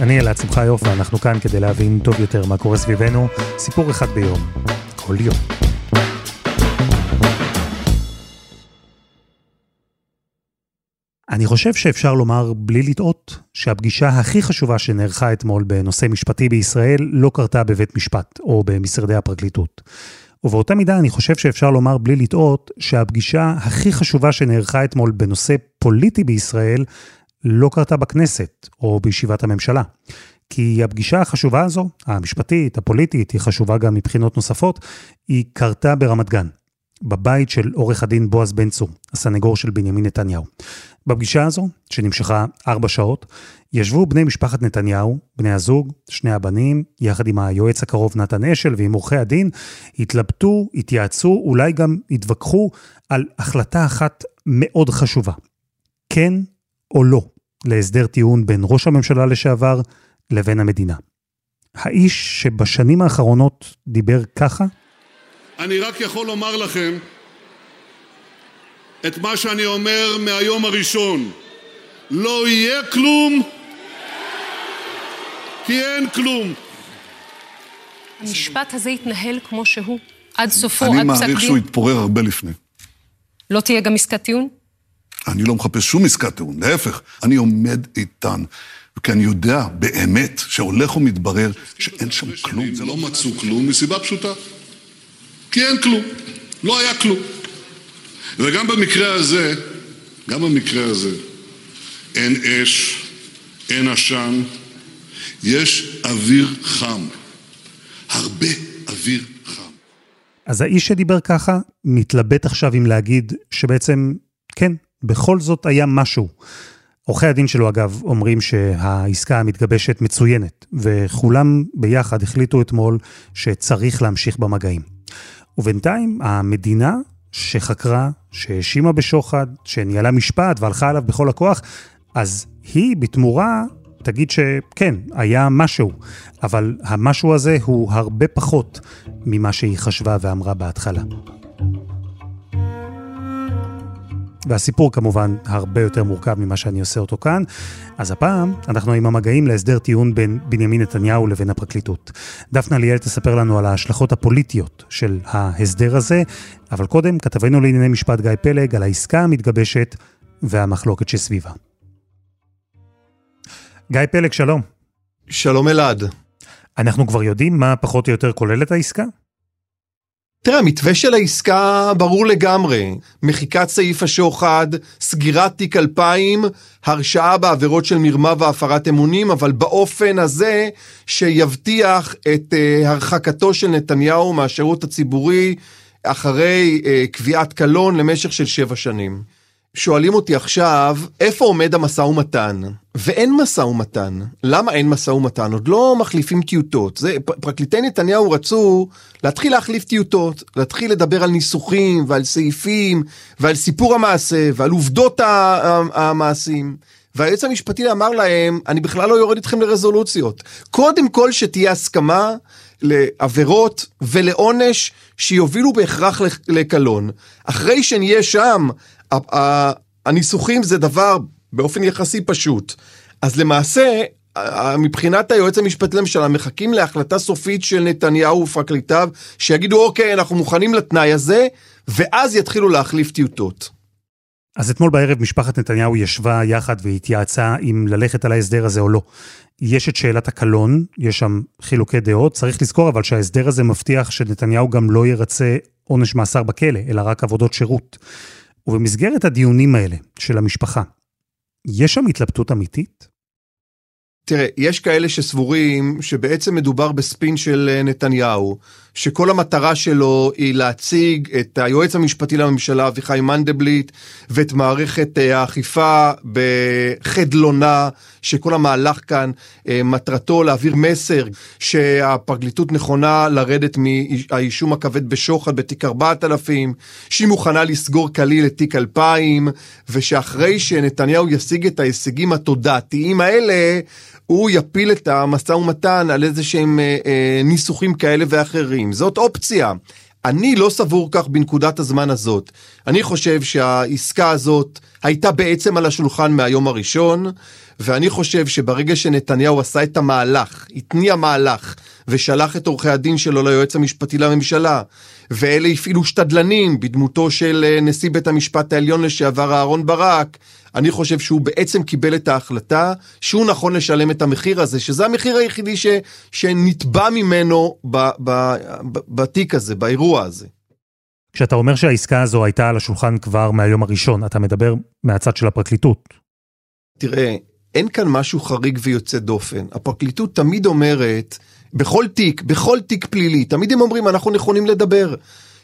אני אלעד שמחיוף, ואנחנו כאן כדי להבין טוב יותר מה קורה סביבנו. סיפור אחד ביום, כל יום. אני חושב שאפשר לומר בלי לטעות שהפגישה הכי חשובה שנערכה אתמול בנושא משפטי בישראל לא קרתה בבית משפט או במשרדי הפרקליטות. ובאותה מידה אני חושב שאפשר לומר בלי לטעות שהפגישה הכי חשובה שנערכה אתמול בנושא פוליטי בישראל לא קרתה בכנסת או בישיבת הממשלה. כי הפגישה החשובה הזו, המשפטית, הפוליטית, היא חשובה גם מבחינות נוספות, היא קרתה ברמת גן, בבית של עורך הדין בועז בן צור, הסנגור של בנימין נתניהו. בפגישה הזו, שנמשכה ארבע שעות, ישבו בני משפחת נתניהו, בני הזוג, שני הבנים, יחד עם היועץ הקרוב נתן אשל ועם עורכי הדין, התלבטו, התייעצו, אולי גם התווכחו על החלטה אחת מאוד חשובה. כן או לא להסדר טיעון בין ראש הממשלה לשעבר לבין המדינה. האיש שבשנים האחרונות דיבר ככה? אני רק יכול לומר לכם את מה שאני אומר מהיום הראשון: לא יהיה כלום, כי אין כלום. המשפט הזה יתנהל כמו שהוא, עד סופו, עד אני פסק מעריך שהוא דין. יתפורר הרבה לפני. לא תהיה גם עסקת טיעון? אני לא מחפש שום עסקת טיעון, להפך, אני עומד איתן. כי אני יודע באמת שהולך ומתברר שאין שם כלום. זה לא מצאו כלום מסיבה פשוטה. כי אין כלום. לא היה כלום. וגם במקרה הזה, גם במקרה הזה, אין אש, אין עשן, יש אוויר חם. הרבה אוויר חם. אז האיש שדיבר ככה מתלבט עכשיו אם להגיד שבעצם, כן, בכל זאת היה משהו. עורכי הדין שלו, אגב, אומרים שהעסקה המתגבשת מצוינת, וכולם ביחד החליטו אתמול שצריך להמשיך במגעים. ובינתיים, המדינה שחקרה, שהאשימה בשוחד, שניהלה משפט והלכה עליו בכל הכוח, אז היא בתמורה תגיד שכן, היה משהו, אבל המשהו הזה הוא הרבה פחות ממה שהיא חשבה ואמרה בהתחלה. והסיפור כמובן הרבה יותר מורכב ממה שאני עושה אותו כאן. אז הפעם אנחנו עם המגעים להסדר טיעון בין בנימין נתניהו לבין הפרקליטות. דפנה ליאל תספר לנו על ההשלכות הפוליטיות של ההסדר הזה, אבל קודם כתבנו לענייני משפט גיא פלג על העסקה המתגבשת והמחלוקת שסביבה. גיא פלג, שלום. שלום אלעד. אנחנו כבר יודעים מה פחות או יותר כוללת העסקה? תראה, המתווה של העסקה ברור לגמרי. מחיקת סעיף השוחד, סגירת תיק 2000, הרשעה בעבירות של מרמה והפרת אמונים, אבל באופן הזה שיבטיח את uh, הרחקתו של נתניהו מהשירות הציבורי אחרי uh, קביעת קלון למשך של שבע שנים. שואלים אותי עכשיו, איפה עומד המשא ומתן? ואין משא ומתן. למה אין משא ומתן? עוד לא מחליפים טיוטות. זה, פרקליטי נתניהו רצו להתחיל להחליף טיוטות, להתחיל לדבר על ניסוחים ועל סעיפים ועל סיפור המעשה ועל עובדות המעשים. והיועץ המשפטי אמר להם, אני בכלל לא יורד איתכם לרזולוציות. קודם כל שתהיה הסכמה לעבירות ולעונש שיובילו בהכרח לקלון. אחרי שנהיה שם, הניסוחים זה דבר באופן יחסי פשוט. אז למעשה, מבחינת היועץ המשפטי לממשלה, מחכים להחלטה סופית של נתניהו ופרקליטיו, שיגידו, אוקיי, אנחנו מוכנים לתנאי הזה, ואז יתחילו להחליף טיוטות. אז אתמול בערב משפחת נתניהו ישבה יחד והתייעצה אם ללכת על ההסדר הזה או לא. יש את שאלת הקלון, יש שם חילוקי דעות, צריך לזכור אבל שההסדר הזה מבטיח שנתניהו גם לא ירצה עונש מאסר בכלא, אלא רק עבודות שירות. ובמסגרת הדיונים האלה של המשפחה, יש שם התלבטות אמיתית? תראה, יש כאלה שסבורים שבעצם מדובר בספין של אה, נתניהו, שכל המטרה שלו היא להציג את היועץ המשפטי לממשלה אביחי מנדלבליט ואת מערכת אה, האכיפה בחדלונה, שכל המהלך כאן אה, מטרתו להעביר מסר שהפרקליטות נכונה לרדת מהאישום הכבד בשוחד בתיק 4000, שהיא מוכנה לסגור כליל את תיק 2000, ושאחרי שנתניהו ישיג את ההישגים התודעתיים האלה, הוא יפיל את המשא ומתן על איזה שהם אה, אה, ניסוחים כאלה ואחרים. זאת אופציה. אני לא סבור כך בנקודת הזמן הזאת. אני חושב שהעסקה הזאת הייתה בעצם על השולחן מהיום הראשון, ואני חושב שברגע שנתניהו עשה את המהלך, התניע מהלך, ושלח את עורכי הדין שלו ליועץ המשפטי לממשלה, ואלה הפעילו שתדלנים בדמותו של אה, נשיא בית המשפט העליון לשעבר אהרן ברק, אני חושב שהוא בעצם קיבל את ההחלטה שהוא נכון לשלם את המחיר הזה, שזה המחיר היחידי ש, שנתבע ממנו ב, ב, ב, בתיק הזה, באירוע הזה. כשאתה אומר שהעסקה הזו הייתה על השולחן כבר מהיום הראשון, אתה מדבר מהצד של הפרקליטות. תראה, אין כאן משהו חריג ויוצא דופן. הפרקליטות תמיד אומרת, בכל תיק, בכל תיק פלילי, תמיד הם אומרים, אנחנו נכונים לדבר.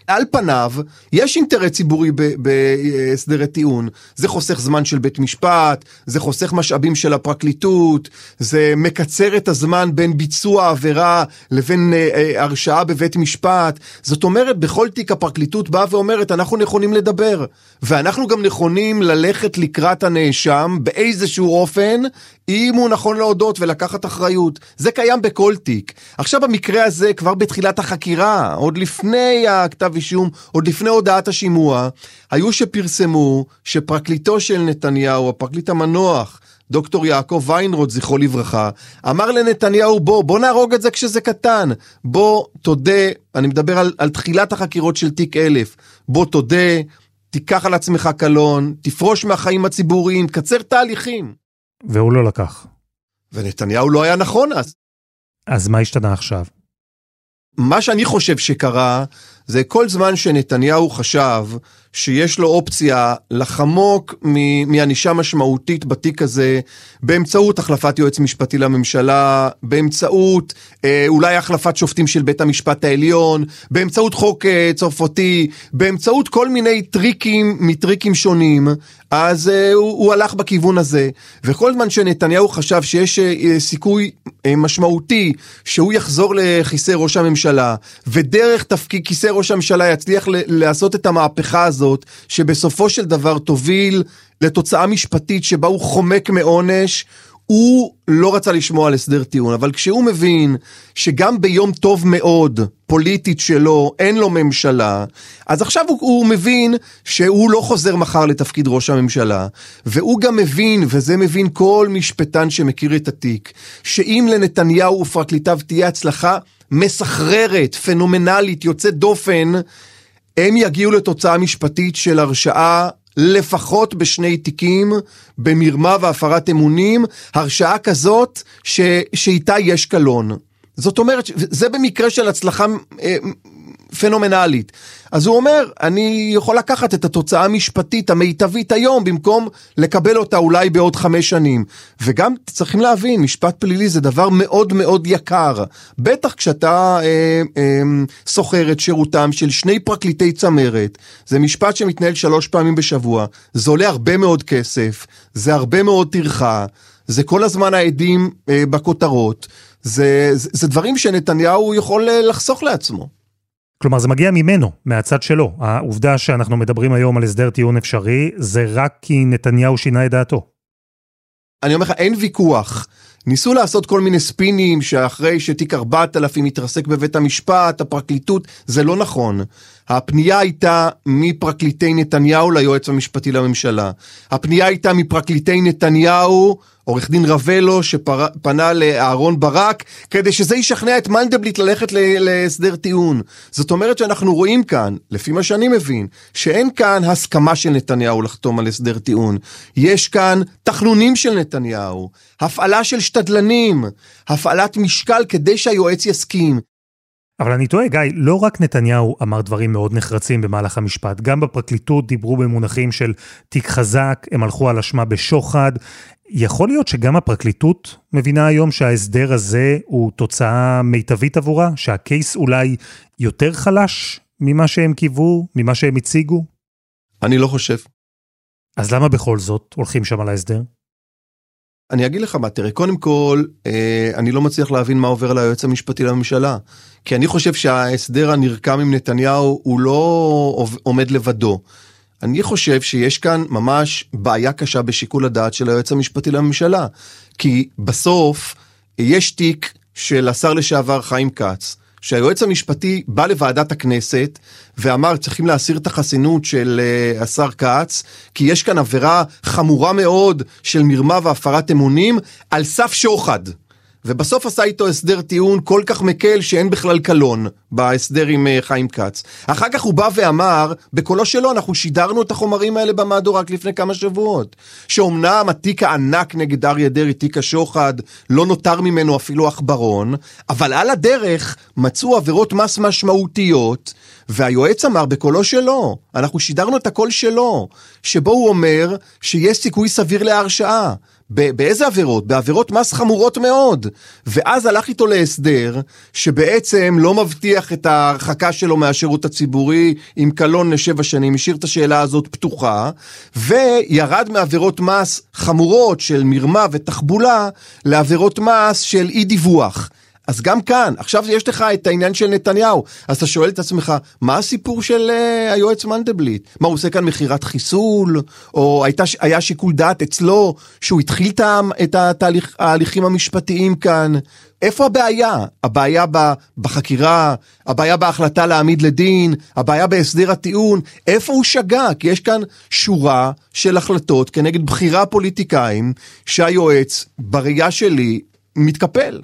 על פניו, יש אינטרס ציבורי בהסדרי טיעון. זה חוסך זמן של בית משפט, זה חוסך משאבים של הפרקליטות, זה מקצר את הזמן בין ביצוע העבירה לבין אה, אה, הרשעה בבית משפט. זאת אומרת, בכל תיק הפרקליטות באה ואומרת, אנחנו נכונים לדבר. ואנחנו גם נכונים ללכת לקראת הנאשם באיזשהו אופן, אם הוא נכון להודות ולקחת אחריות. זה קיים בכל תיק. עכשיו במקרה הזה, כבר בתחילת החקירה, עוד לפני הכתב אישום, עוד לפני הודעת השימוע, היו שפרסמו שפרקליטו של נתניהו, הפרקליט המנוח, דוקטור יעקב ויינרוט, זכרו לברכה, אמר לנתניהו, בוא, בוא נהרוג את זה כשזה קטן. בוא, תודה, אני מדבר על, על תחילת החקירות של תיק אלף. בוא, תודה, תיקח על עצמך קלון, תפרוש מהחיים הציבוריים, קצר תהליכים. והוא לא לקח. ונתניהו לא היה נכון אז. אז מה השתנה עכשיו? מה שאני חושב שקרה, זה כל זמן שנתניהו חשב שיש לו אופציה לחמוק מענישה משמעותית בתיק הזה באמצעות החלפת יועץ משפטי לממשלה, באמצעות אה, אולי החלפת שופטים של בית המשפט העליון, באמצעות חוק אה, צרפתי, באמצעות כל מיני טריקים מטריקים שונים, אז אה, הוא, הוא הלך בכיוון הזה. וכל זמן שנתניהו חשב שיש אה, סיכוי אה, משמעותי שהוא יחזור לכיסא ראש הממשלה, ודרך תפקיד כיסא ראש הממשלה יצליח ל- לעשות את המהפכה הזאת, שבסופו של דבר תוביל לתוצאה משפטית שבה הוא חומק מעונש, הוא לא רצה לשמוע על הסדר טיעון, אבל כשהוא מבין שגם ביום טוב מאוד, פוליטית שלו, אין לו ממשלה, אז עכשיו הוא, הוא מבין שהוא לא חוזר מחר לתפקיד ראש הממשלה, והוא גם מבין, וזה מבין כל משפטן שמכיר את התיק, שאם לנתניהו ופרקליטיו תהיה הצלחה מסחררת, פנומנלית, יוצאת דופן, הם יגיעו לתוצאה משפטית של הרשעה לפחות בשני תיקים, במרמה והפרת אמונים, הרשעה כזאת ש, שאיתה יש קלון. זאת אומרת, זה במקרה של הצלחה אה, פנומנלית. אז הוא אומר, אני יכול לקחת את התוצאה המשפטית המיטבית היום, במקום לקבל אותה אולי בעוד חמש שנים. וגם צריכים להבין, משפט פלילי זה דבר מאוד מאוד יקר. בטח כשאתה אה, אה, שוכר את שירותם של שני פרקליטי צמרת, זה משפט שמתנהל שלוש פעמים בשבוע, זה עולה הרבה מאוד כסף, זה הרבה מאוד טרחה, זה כל הזמן העדים אה, בכותרות, זה, זה, זה דברים שנתניהו יכול אה, לחסוך לעצמו. כלומר, זה מגיע ממנו, מהצד שלו. העובדה שאנחנו מדברים היום על הסדר טיעון אפשרי, זה רק כי נתניהו שינה את דעתו. אני אומר לך, אין ויכוח. ניסו לעשות כל מיני ספינים שאחרי שתיק 4000 התרסק בבית המשפט, הפרקליטות, זה לא נכון. הפנייה הייתה מפרקליטי נתניהו ליועץ המשפטי לממשלה. הפנייה הייתה מפרקליטי נתניהו עורך דין רבלו שפנה לאהרון ברק כדי שזה ישכנע את מנדלבליט ללכת להסדר טיעון. זאת אומרת שאנחנו רואים כאן, לפי מה שאני מבין, שאין כאן הסכמה של נתניהו לחתום על הסדר טיעון. יש כאן תחנונים של נתניהו, הפעלה של שתדלנים, הפעלת משקל כדי שהיועץ יסכים. אבל אני טועה, גיא, לא רק נתניהו אמר דברים מאוד נחרצים במהלך המשפט, גם בפרקליטות דיברו במונחים של תיק חזק, הם הלכו על אשמה בשוחד. יכול להיות שגם הפרקליטות מבינה היום שההסדר הזה הוא תוצאה מיטבית עבורה? שהקייס אולי יותר חלש ממה שהם קיוו, ממה שהם הציגו? אני לא חושב. אז למה בכל זאת הולכים שם על ההסדר? אני אגיד לך מה, תראה, קודם כל, אה, אני לא מצליח להבין מה עובר ליועץ המשפטי לממשלה. כי אני חושב שההסדר הנרקם עם נתניהו הוא לא עומד לבדו. אני חושב שיש כאן ממש בעיה קשה בשיקול הדעת של היועץ המשפטי לממשלה. כי בסוף יש תיק של השר לשעבר חיים כץ, שהיועץ המשפטי בא לוועדת הכנסת ואמר צריכים להסיר את החסינות של uh, השר כץ, כי יש כאן עבירה חמורה מאוד של מרמה והפרת אמונים על סף שוחד. ובסוף עשה איתו הסדר טיעון כל כך מקל שאין בכלל קלון בהסדר עם אה, חיים כץ. אחר כך הוא בא ואמר, בקולו שלו אנחנו שידרנו את החומרים האלה במהדורה רק לפני כמה שבועות. שאומנם התיק הענק נגד אריה דרעי, תיק השוחד, לא נותר ממנו אפילו עכברון, אבל על הדרך מצאו עבירות מס משמעותיות, והיועץ אמר בקולו שלו, אנחנו שידרנו את הקול שלו, שבו הוא אומר שיש סיכוי סביר להרשעה. באיזה עבירות? בעבירות מס חמורות מאוד. ואז הלך איתו להסדר שבעצם לא מבטיח את ההרחקה שלו מהשירות הציבורי עם קלון לשבע שנים, השאיר את השאלה הזאת פתוחה, וירד מעבירות מס חמורות של מרמה ותחבולה לעבירות מס של אי דיווח. אז גם כאן, עכשיו יש לך את העניין של נתניהו, אז אתה שואל את עצמך, מה הסיפור של uh, היועץ מנדלבליט? מה, הוא עושה כאן מכירת חיסול? או הייתה, היה שיקול דעת אצלו שהוא התחיל את התהליך, ההליכים המשפטיים כאן? איפה הבעיה? הבעיה בחקירה, הבעיה בהחלטה להעמיד לדין, הבעיה בהסדר הטיעון, איפה הוא שגה? כי יש כאן שורה של החלטות כנגד בחירה הפוליטיקאים שהיועץ, בראייה שלי, מתקפל.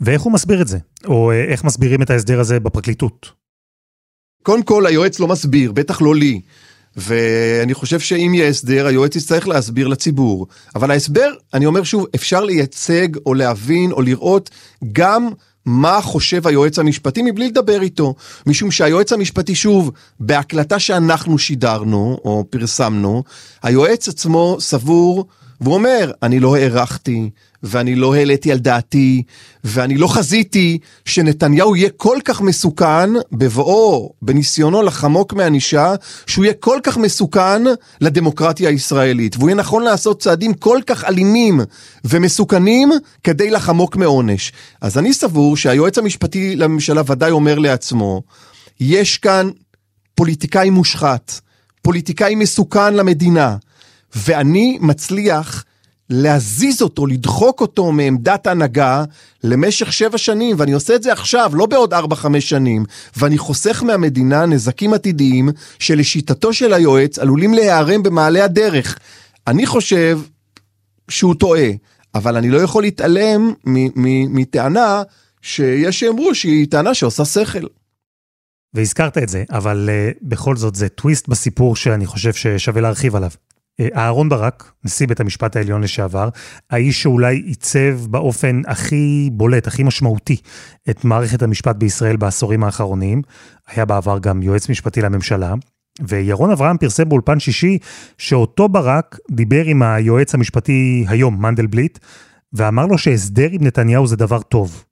ואיך הוא מסביר את זה? או אה, איך מסבירים את ההסדר הזה בפרקליטות? קודם כל, היועץ לא מסביר, בטח לא לי. ואני חושב שאם יהיה הסדר, היועץ יצטרך להסביר לציבור. אבל ההסבר, אני אומר שוב, אפשר לייצג או להבין או לראות גם מה חושב היועץ המשפטי מבלי לדבר איתו. משום שהיועץ המשפטי, שוב, בהקלטה שאנחנו שידרנו או פרסמנו, היועץ עצמו סבור והוא אומר, אני לא הערכתי, ואני לא העליתי על דעתי, ואני לא חזיתי שנתניהו יהיה כל כך מסוכן בבואו, בניסיונו לחמוק מענישה, שהוא יהיה כל כך מסוכן לדמוקרטיה הישראלית, והוא יהיה נכון לעשות צעדים כל כך אלימים ומסוכנים כדי לחמוק מעונש. אז אני סבור שהיועץ המשפטי לממשלה ודאי אומר לעצמו, יש כאן פוליטיקאי מושחת, פוליטיקאי מסוכן למדינה. ואני מצליח להזיז אותו, לדחוק אותו מעמדת הנהגה למשך שבע שנים, ואני עושה את זה עכשיו, לא בעוד ארבע, חמש שנים, ואני חוסך מהמדינה נזקים עתידיים שלשיטתו של היועץ עלולים להיערם במעלה הדרך. אני חושב שהוא טועה, אבל אני לא יכול להתעלם מטענה שיש שיאמרו שהיא טענה שעושה שכל. והזכרת את זה, אבל uh, בכל זאת זה טוויסט בסיפור שאני חושב ששווה להרחיב עליו. אה, אהרון ברק, נשיא בית המשפט העליון לשעבר, האיש שאולי עיצב באופן הכי בולט, הכי משמעותי, את מערכת המשפט בישראל בעשורים האחרונים, היה בעבר גם יועץ משפטי לממשלה, וירון אברהם פרסם באולפן שישי שאותו ברק דיבר עם היועץ המשפטי היום, מנדלבליט, ואמר לו שהסדר עם נתניהו זה דבר טוב.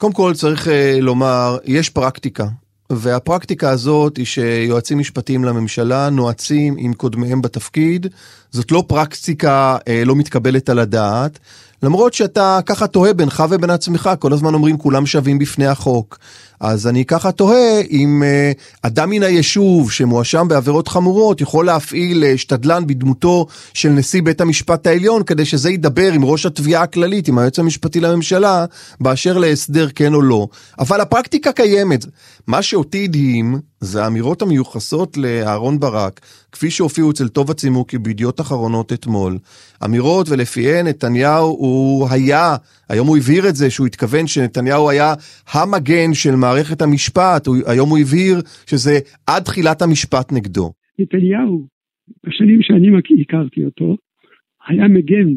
קודם כל צריך uh, לומר, יש פרקטיקה והפרקטיקה הזאת היא שיועצים משפטיים לממשלה נועצים עם קודמיהם בתפקיד. זאת לא פרקטיקה אה, לא מתקבלת על הדעת. למרות שאתה ככה תוהה בינך ובין עצמך, כל הזמן אומרים כולם שווים בפני החוק. אז אני ככה תוהה אם uh, אדם מן היישוב שמואשם בעבירות חמורות יכול להפעיל uh, שתדלן בדמותו של נשיא בית המשפט העליון כדי שזה ידבר עם ראש התביעה הכללית, עם היועץ המשפטי לממשלה, באשר להסדר כן או לא. אבל הפרקטיקה קיימת. מה שאותי הדהים זה האמירות המיוחסות לאהרון ברק, כפי שהופיעו אצל טוב הצימוקי בידיעות אחרונות אתמול. אמירות ולפיהן נתניהו הוא היה, היום הוא הבהיר את זה, שהוא התכוון שנתניהו היה המגן של מערכת המשפט, הוא, היום הוא הבהיר שזה עד תחילת המשפט נגדו. נתניהו, בשנים שאני הכרתי אותו, היה מגן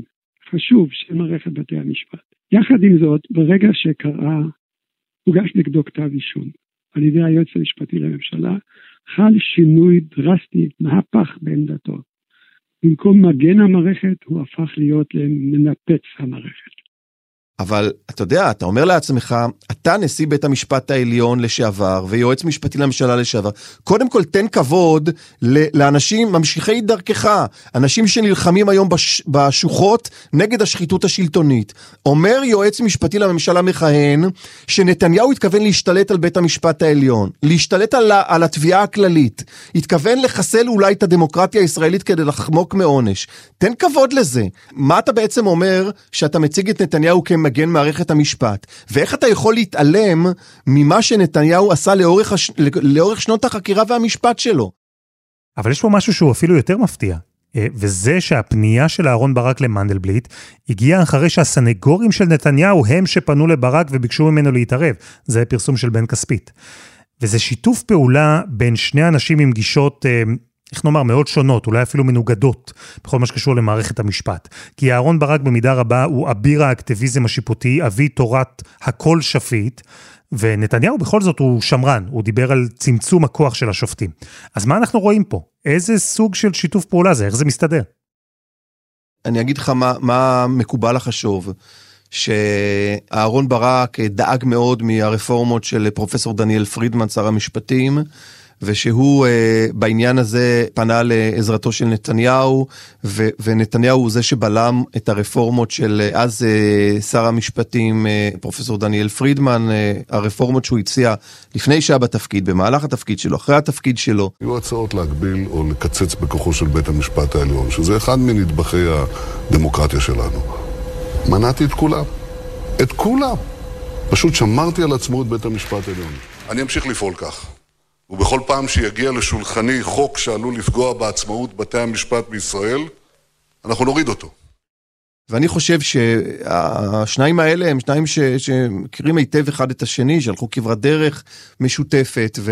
חשוב של מערכת בתי המשפט. יחד עם זאת, ברגע שקרה הוגש נגדו כתב אישום על ידי היועץ המשפטי לממשלה, חל שינוי דרסטי, מהפך בעמדתו. במקום מגן המערכת, הוא הפך להיות למנפץ המערכת. אבל אתה יודע, אתה אומר לעצמך, אתה נשיא בית המשפט העליון לשעבר ויועץ משפטי לממשלה לשעבר, קודם כל תן כבוד לאנשים ממשיכי דרכך, אנשים שנלחמים היום בש, בשוחות נגד השחיתות השלטונית. אומר יועץ משפטי לממשלה מכהן שנתניהו התכוון להשתלט על בית המשפט העליון, להשתלט על, על התביעה הכללית, התכוון לחסל אולי את הדמוקרטיה הישראלית כדי לחמוק מעונש. תן כבוד לזה. מה אתה בעצם אומר שאתה מציג את נתניהו כ... מגן מערכת המשפט, ואיך אתה יכול להתעלם ממה שנתניהו עשה לאורך, הש... לאורך שנות החקירה והמשפט שלו. אבל יש פה משהו שהוא אפילו יותר מפתיע, אה, וזה שהפנייה של אהרן ברק למנדלבליט הגיעה אחרי שהסנגורים של נתניהו הם שפנו לברק וביקשו ממנו להתערב. זה פרסום של בן כספית. וזה שיתוף פעולה בין שני אנשים עם גישות אה, איך נאמר, מאוד שונות, אולי אפילו מנוגדות, בכל מה שקשור למערכת המשפט. כי אהרן ברק במידה רבה הוא אביר האקטיביזם השיפוטי, אבי תורת הכל שפיט, ונתניהו בכל זאת הוא שמרן, הוא דיבר על צמצום הכוח של השופטים. אז מה אנחנו רואים פה? איזה סוג של שיתוף פעולה זה? איך זה מסתדר? אני אגיד לך מה, מה מקובל לחשוב. שאהרון ברק דאג מאוד מהרפורמות של פרופסור דניאל פרידמן, שר המשפטים, ושהוא uh, בעניין הזה פנה לעזרתו של נתניהו, ו- ונתניהו הוא זה שבלם את הרפורמות של uh, אז uh, שר המשפטים uh, פרופסור דניאל פרידמן, uh, הרפורמות שהוא הציע לפני שהיה בתפקיד, במהלך התפקיד שלו, אחרי התפקיד שלו. היו הצעות להגביל או לקצץ בכוחו של בית המשפט העליון, שזה אחד מנדבכי הדמוקרטיה שלנו. מנעתי את כולם. את כולם. פשוט שמרתי על עצמאות בית המשפט העליון. אני אמשיך לפעול כך. ובכל פעם שיגיע לשולחני חוק שעלול לפגוע בעצמאות בתי המשפט בישראל, אנחנו נוריד אותו. ואני חושב שהשניים האלה הם שניים ש... שמכירים היטב אחד את השני, שהלכו כברת דרך משותפת, ו...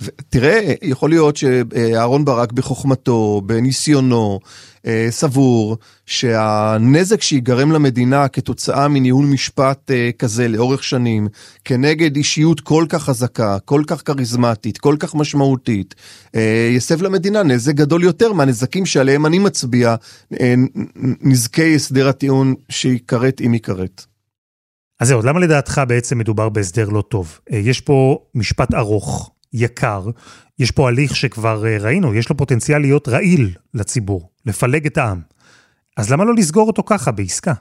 ותראה, יכול להיות שאהרון ברק בחוכמתו, בניסיונו, אה, סבור שהנזק שיגרם למדינה כתוצאה מניהול משפט אה, כזה לאורך שנים, כנגד אישיות כל כך חזקה, כל כך כריזמטית, כל כך משמעותית, אה, יסב למדינה נזק גדול יותר מהנזקים שעליהם אני מצביע, נזקי הסדר הטיעון שיכרת אם יכרת. אז זהו, למה לדעתך בעצם מדובר בהסדר לא טוב? יש פה משפט ארוך, יקר, יש פה הליך שכבר ראינו, יש לו פוטנציאל להיות רעיל לציבור. לפלג את העם. אז למה לא לסגור אותו ככה, בעסקה?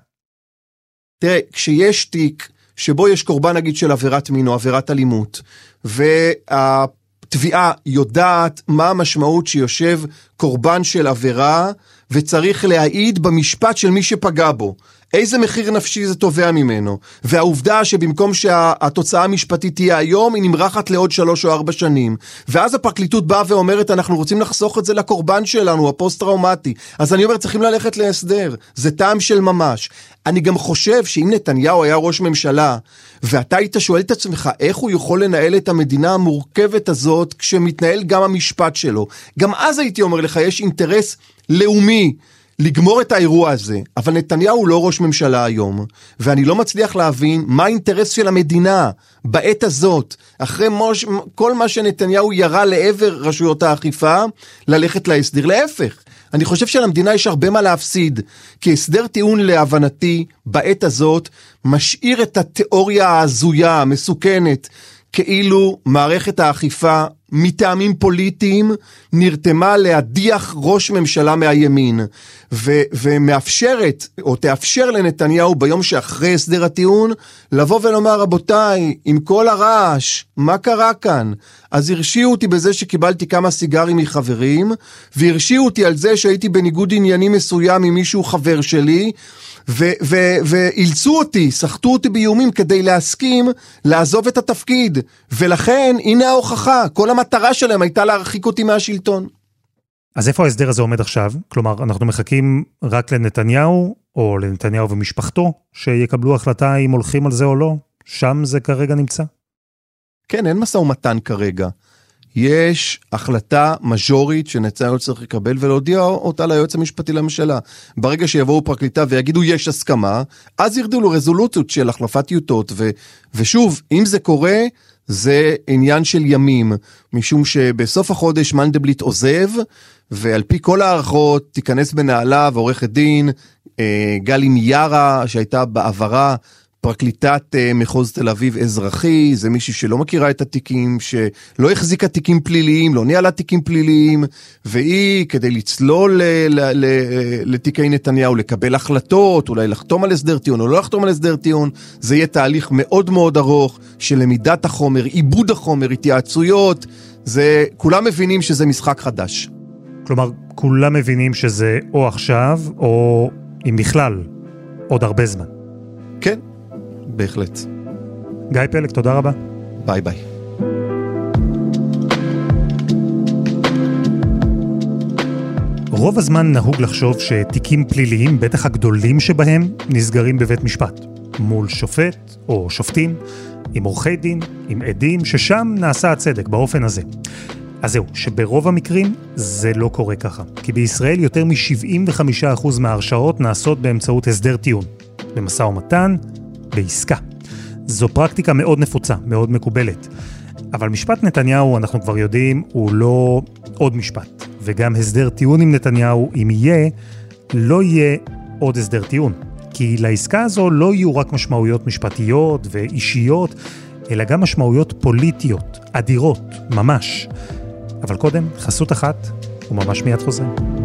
תראה, כשיש תיק שבו יש קורבן נגיד של עבירת מין או עבירת אלימות, והתביעה יודעת מה המשמעות שיושב קורבן של עבירה וצריך להעיד במשפט של מי שפגע בו. איזה מחיר נפשי זה תובע ממנו. והעובדה שבמקום שהתוצאה המשפטית תהיה היום, היא נמרחת לעוד שלוש או ארבע שנים. ואז הפרקליטות באה ואומרת, אנחנו רוצים לחסוך את זה לקורבן שלנו, הפוסט-טראומטי. אז אני אומר, צריכים ללכת להסדר. זה טעם של ממש. אני גם חושב שאם נתניהו היה ראש ממשלה, ואתה היית שואל את עצמך איך הוא יכול לנהל את המדינה המורכבת הזאת כשמתנהל גם המשפט שלו, גם אז הייתי אומר לך, יש אינטרס לאומי לגמור את האירוע הזה, אבל נתניהו לא ראש ממשלה היום, ואני לא מצליח להבין מה האינטרס של המדינה בעת הזאת, אחרי מוש, כל מה שנתניהו ירה לעבר רשויות האכיפה, ללכת להסדיר. להפך, אני חושב שלמדינה יש הרבה מה להפסיד, כי הסדר טיעון להבנתי, בעת הזאת, משאיר את התיאוריה ההזויה, המסוכנת, כאילו מערכת האכיפה מטעמים פוליטיים נרתמה להדיח ראש ממשלה מהימין ו- ומאפשרת או תאפשר לנתניהו ביום שאחרי הסדר הטיעון לבוא ולומר רבותיי עם כל הרעש מה קרה כאן? אז הרשיעו אותי בזה שקיבלתי כמה סיגרים מחברים והרשיעו אותי על זה שהייתי בניגוד עניינים מסוים עם מישהו חבר שלי ואילצו אותי, סחטו אותי באיומים כדי להסכים לעזוב את התפקיד. ולכן, הנה ההוכחה, כל המטרה שלהם הייתה להרחיק אותי מהשלטון. אז איפה ההסדר הזה עומד עכשיו? כלומר, אנחנו מחכים רק לנתניהו, או לנתניהו ומשפחתו, שיקבלו החלטה אם הולכים על זה או לא? שם זה כרגע נמצא? כן, אין משא ומתן כרגע. יש החלטה מז'ורית שנתניהו צריך לקבל ולהודיע אותה ליועץ המשפטי לממשלה. ברגע שיבואו פרקליטה ויגידו יש הסכמה, אז ירדו לו רזולוציות של החלפת טיוטות, ו, ושוב, אם זה קורה, זה עניין של ימים, משום שבסוף החודש מנדלבליט עוזב, ועל פי כל הערכות תיכנס בנעליו עורכת דין אה, גלי מיארה שהייתה בעברה פרקליטת אה, מחוז תל אביב אזרחי, זה מישהי שלא מכירה את התיקים, שלא החזיקה תיקים פליליים, לא ניהלה תיקים פליליים, והיא, כדי לצלול לתיקי נתניהו, לקבל החלטות, אולי לחתום על הסדר טיעון או לא לחתום על הסדר טיעון, זה יהיה תהליך מאוד מאוד ארוך של למידת החומר, עיבוד החומר, התייעצויות, זה, כולם מבינים שזה משחק חדש. כלומר, כולם מבינים שזה או עכשיו, או אם בכלל, עוד הרבה זמן. כן, בהחלט. גיא פלג, תודה רבה. ביי ביי. רוב הזמן נהוג לחשוב שתיקים פליליים, בטח הגדולים שבהם, נסגרים בבית משפט. מול שופט או שופטים, עם עורכי דין, עם עדים, ששם נעשה הצדק באופן הזה. אז זהו, שברוב המקרים זה לא קורה ככה. כי בישראל יותר מ-75% מההרשעות נעשות באמצעות הסדר טיעון. במשא ומתן, בעסקה. זו פרקטיקה מאוד נפוצה, מאוד מקובלת. אבל משפט נתניהו, אנחנו כבר יודעים, הוא לא עוד משפט. וגם הסדר טיעון עם נתניהו, אם יהיה, לא יהיה עוד הסדר טיעון. כי לעסקה הזו לא יהיו רק משמעויות משפטיות ואישיות, אלא גם משמעויות פוליטיות, אדירות, ממש. אבל קודם, חסות אחת, וממש מיד חוזר.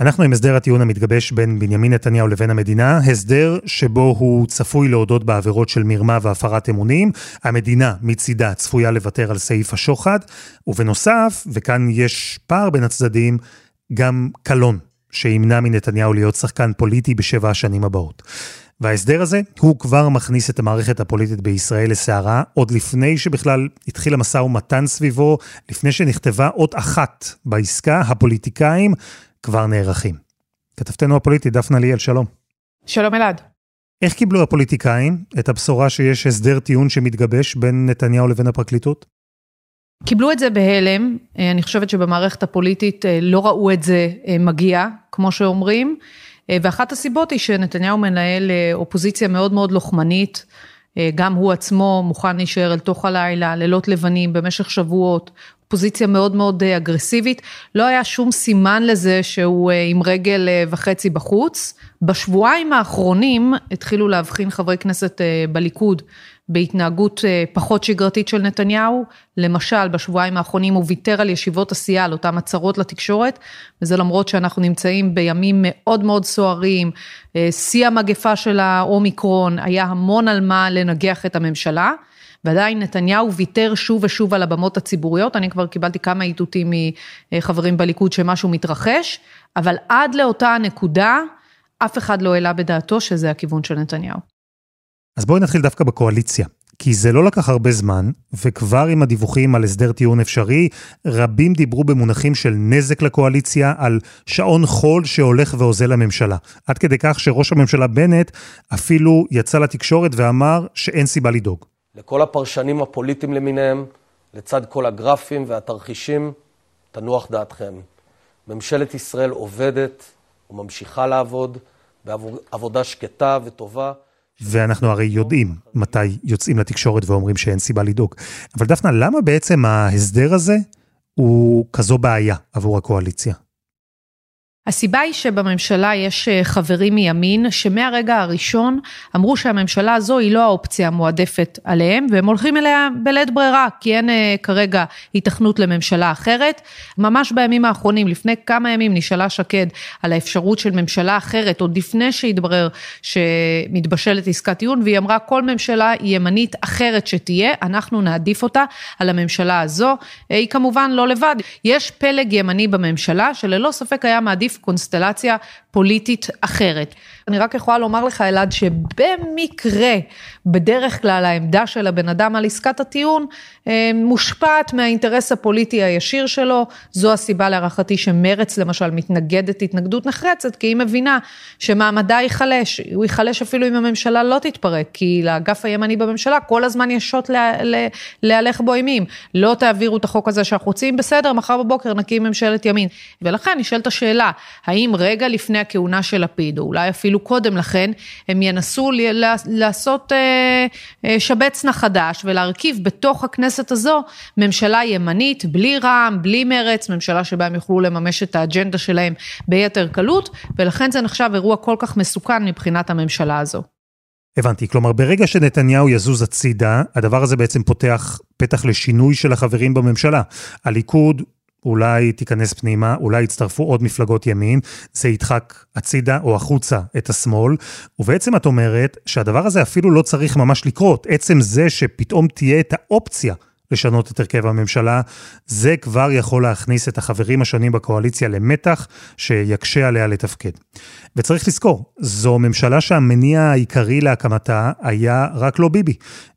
אנחנו עם הסדר הטיעון המתגבש בין בנימין נתניהו לבין המדינה, הסדר שבו הוא צפוי להודות בעבירות של מרמה והפרת אמונים, המדינה מצידה צפויה לוותר על סעיף השוחד, ובנוסף, וכאן יש פער בין הצדדים, גם קלון, שימנע מנתניהו להיות שחקן פוליטי בשבע השנים הבאות. וההסדר הזה, הוא כבר מכניס את המערכת הפוליטית בישראל לסערה, עוד לפני שבכלל התחיל המשא ומתן סביבו, לפני שנכתבה אות אחת בעסקה, הפוליטיקאים כבר נערכים. כתבתנו הפוליטית דפנה ליאל, שלום. שלום אלעד. איך קיבלו הפוליטיקאים את הבשורה שיש הסדר טיעון שמתגבש בין נתניהו לבין הפרקליטות? קיבלו את זה בהלם, אה, אני חושבת שבמערכת הפוליטית אה, לא ראו את זה אה, מגיע, כמו שאומרים, ואחת הסיבות היא שנתניהו מנהל אופוזיציה מאוד מאוד לוחמנית, גם הוא עצמו מוכן להישאר אל תוך הלילה, לילות לבנים במשך שבועות, פוזיציה מאוד מאוד אה, אגרסיבית, לא היה שום סימן לזה שהוא אה, עם רגל אה, וחצי בחוץ. בשבועיים האחרונים התחילו להבחין חברי כנסת בליכוד בהתנהגות פחות שגרתית של נתניהו, למשל בשבועיים האחרונים הוא ויתר על ישיבות הסיעה, על אותן הצהרות לתקשורת, וזה למרות שאנחנו נמצאים בימים מאוד מאוד סוערים, שיא המגפה של האומיקרון, היה המון על מה לנגח את הממשלה. ועדיין נתניהו ויתר שוב ושוב על הבמות הציבוריות, אני כבר קיבלתי כמה איתותים מחברים בליכוד שמשהו מתרחש, אבל עד לאותה הנקודה, אף אחד לא העלה בדעתו שזה הכיוון של נתניהו. אז בואי נתחיל דווקא בקואליציה. כי זה לא לקח הרבה זמן, וכבר עם הדיווחים על הסדר טיעון אפשרי, רבים דיברו במונחים של נזק לקואליציה, על שעון חול שהולך ואוזל לממשלה. עד כדי כך שראש הממשלה בנט אפילו יצא לתקשורת ואמר שאין סיבה לדאוג. לכל הפרשנים הפוליטיים למיניהם, לצד כל הגרפים והתרחישים, תנוח דעתכם. ממשלת ישראל עובדת וממשיכה לעבוד בעבודה שקטה וטובה. ואנחנו הרי יודעים מתי יוצאים לתקשורת ואומרים שאין סיבה לדאוג. אבל דפנה, למה בעצם ההסדר הזה הוא כזו בעיה עבור הקואליציה? הסיבה היא שבממשלה יש אה, חברים מימין שמהרגע הראשון אמרו שהממשלה הזו היא לא האופציה המועדפת עליהם והם הולכים אליה בלית ברירה כי אין אה, כרגע התכנות לממשלה אחרת. ממש בימים האחרונים, לפני כמה ימים נשאלה שקד על האפשרות של ממשלה אחרת עוד לפני שהתברר שמתבשלת עסקת טיעון והיא אמרה כל ממשלה ימנית אחרת שתהיה אנחנו נעדיף אותה על הממשלה הזו. אה, היא כמובן לא לבד, יש פלג ימני בממשלה שללא ספק היה מעדיף Konstelacja, פוליטית אחרת. אני רק יכולה לומר לך, אלעד, שבמקרה, בדרך כלל העמדה של הבן אדם על עסקת הטיעון אה, מושפעת מהאינטרס הפוליטי הישיר שלו. זו הסיבה להערכתי שמרץ למשל מתנגדת התנגדות נחרצת, כי היא מבינה שמעמדה ייחלש, הוא ייחלש אפילו אם הממשלה לא תתפרק, כי לאגף הימני בממשלה כל הזמן יש שוט להלך בו אימים. לא תעבירו את החוק הזה שאנחנו רוצים, בסדר, מחר בבוקר נקים ממשלת ימין. ולכן נשאלת השאלה, האם רגע לפני הכהונה של לפיד, או אולי אפילו קודם לכן, הם ינסו לעשות אה, אה, שבצנה חדש ולהרכיב בתוך הכנסת הזו ממשלה ימנית, בלי רע"מ, בלי מרץ, ממשלה שבה הם יוכלו לממש את האג'נדה שלהם ביתר קלות, ולכן זה נחשב אירוע כל כך מסוכן מבחינת הממשלה הזו. הבנתי, כלומר ברגע שנתניהו יזוז הצידה, הדבר הזה בעצם פותח פתח לשינוי של החברים בממשלה. הליכוד אולי תיכנס פנימה, אולי יצטרפו עוד מפלגות ימין, זה ידחק הצידה או החוצה את השמאל, ובעצם את אומרת שהדבר הזה אפילו לא צריך ממש לקרות. עצם זה שפתאום תהיה את האופציה לשנות את הרכב הממשלה, זה כבר יכול להכניס את החברים השונים בקואליציה למתח שיקשה עליה לתפקד. וצריך לזכור, זו ממשלה שהמניע העיקרי להקמתה היה רק לא ביבי.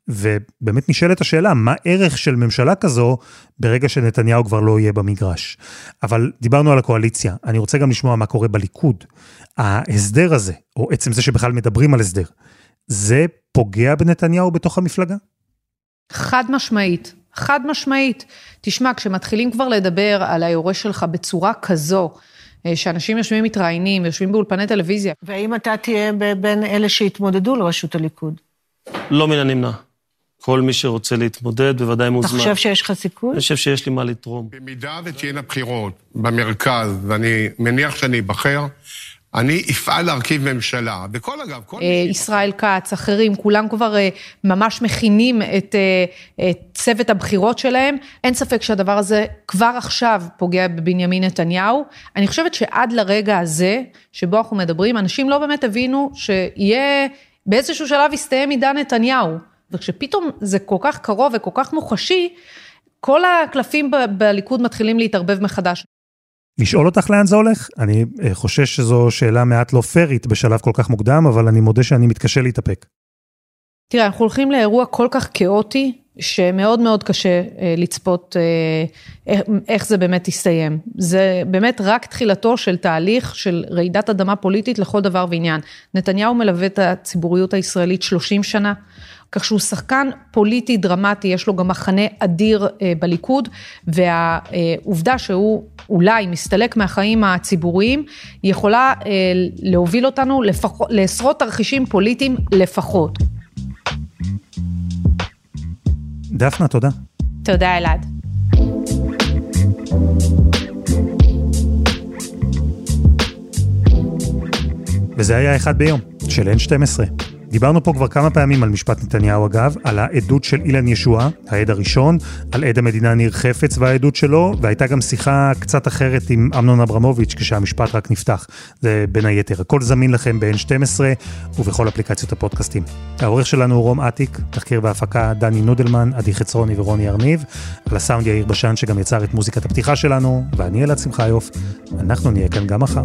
ובאמת נשאלת השאלה, מה ערך של ממשלה כזו ברגע שנתניהו כבר לא יהיה במגרש? אבל דיברנו על הקואליציה, אני רוצה גם לשמוע מה קורה בליכוד. ההסדר הזה, או עצם זה שבכלל מדברים על הסדר, זה פוגע בנתניהו בתוך המפלגה? חד משמעית. חד משמעית. תשמע, כשמתחילים כבר לדבר על היורש שלך בצורה כזו, אה, שאנשים יושבים מתראיינים, יושבים באולפני טלוויזיה. והאם אתה תהיה בין אלה שיתמודדו לראשות הליכוד? לא מן הנמנע. כל מי שרוצה להתמודד בוודאי מוזמן. אתה חושב שיש לך סיכוי? אני חושב שיש לי מה לתרום. במידה ותהיינה בחירות במרכז, ואני מניח שאני אבחר, אני אפעל להרכיב ממשלה, וכל אגב, כל... אה, ישראל כץ, אחרים, כולם כבר אה, ממש מכינים את, אה, את צוות הבחירות שלהם. אין ספק שהדבר הזה כבר עכשיו פוגע בבנימין נתניהו. אני חושבת שעד לרגע הזה, שבו אנחנו מדברים, אנשים לא באמת הבינו שיהיה, באיזשהו שלב יסתיים עידן נתניהו. וכשפתאום זה כל כך קרוב וכל כך מוחשי, כל הקלפים בליכוד מתחילים להתערבב מחדש. לשאול אותך לאן זה הולך? אני אה, חושש שזו שאלה מעט לא פיירית בשלב כל כך מוקדם, אבל אני מודה שאני מתקשה להתאפק. תראה, אנחנו הולכים לאירוע כל כך כאוטי, שמאוד מאוד קשה אה, לצפות אה, איך זה באמת יסתיים. זה באמת רק תחילתו של תהליך של רעידת אדמה פוליטית לכל דבר ועניין. נתניהו מלווה את הציבוריות הישראלית 30 שנה. כך שהוא שחקן פוליטי דרמטי, יש לו גם מחנה אדיר אה, בליכוד, והעובדה שהוא אולי מסתלק מהחיים הציבוריים, יכולה אה, להוביל אותנו לפחות, לעשרות תרחישים פוליטיים לפחות. דפנה, תודה. תודה, אלעד. וזה היה אחד ביום, של N12. דיברנו פה כבר כמה פעמים על משפט נתניהו אגב, על העדות של אילן ישועה, העד הראשון, על עד המדינה ניר חפץ והעדות שלו, והייתה גם שיחה קצת אחרת עם אמנון אברמוביץ' כשהמשפט רק נפתח. זה בין היתר. הכל זמין לכם ב-N12 ובכל אפליקציות הפודקאסטים. העורך שלנו הוא רום אטיק, תחקיר והפקה דני נודלמן, עדי חצרוני ורוני ארניב, על הסאונד יאיר בשן שגם יצר את מוזיקת הפתיחה שלנו, ואני אלעד שמחיוף, אנחנו נהיה כאן גם מחר.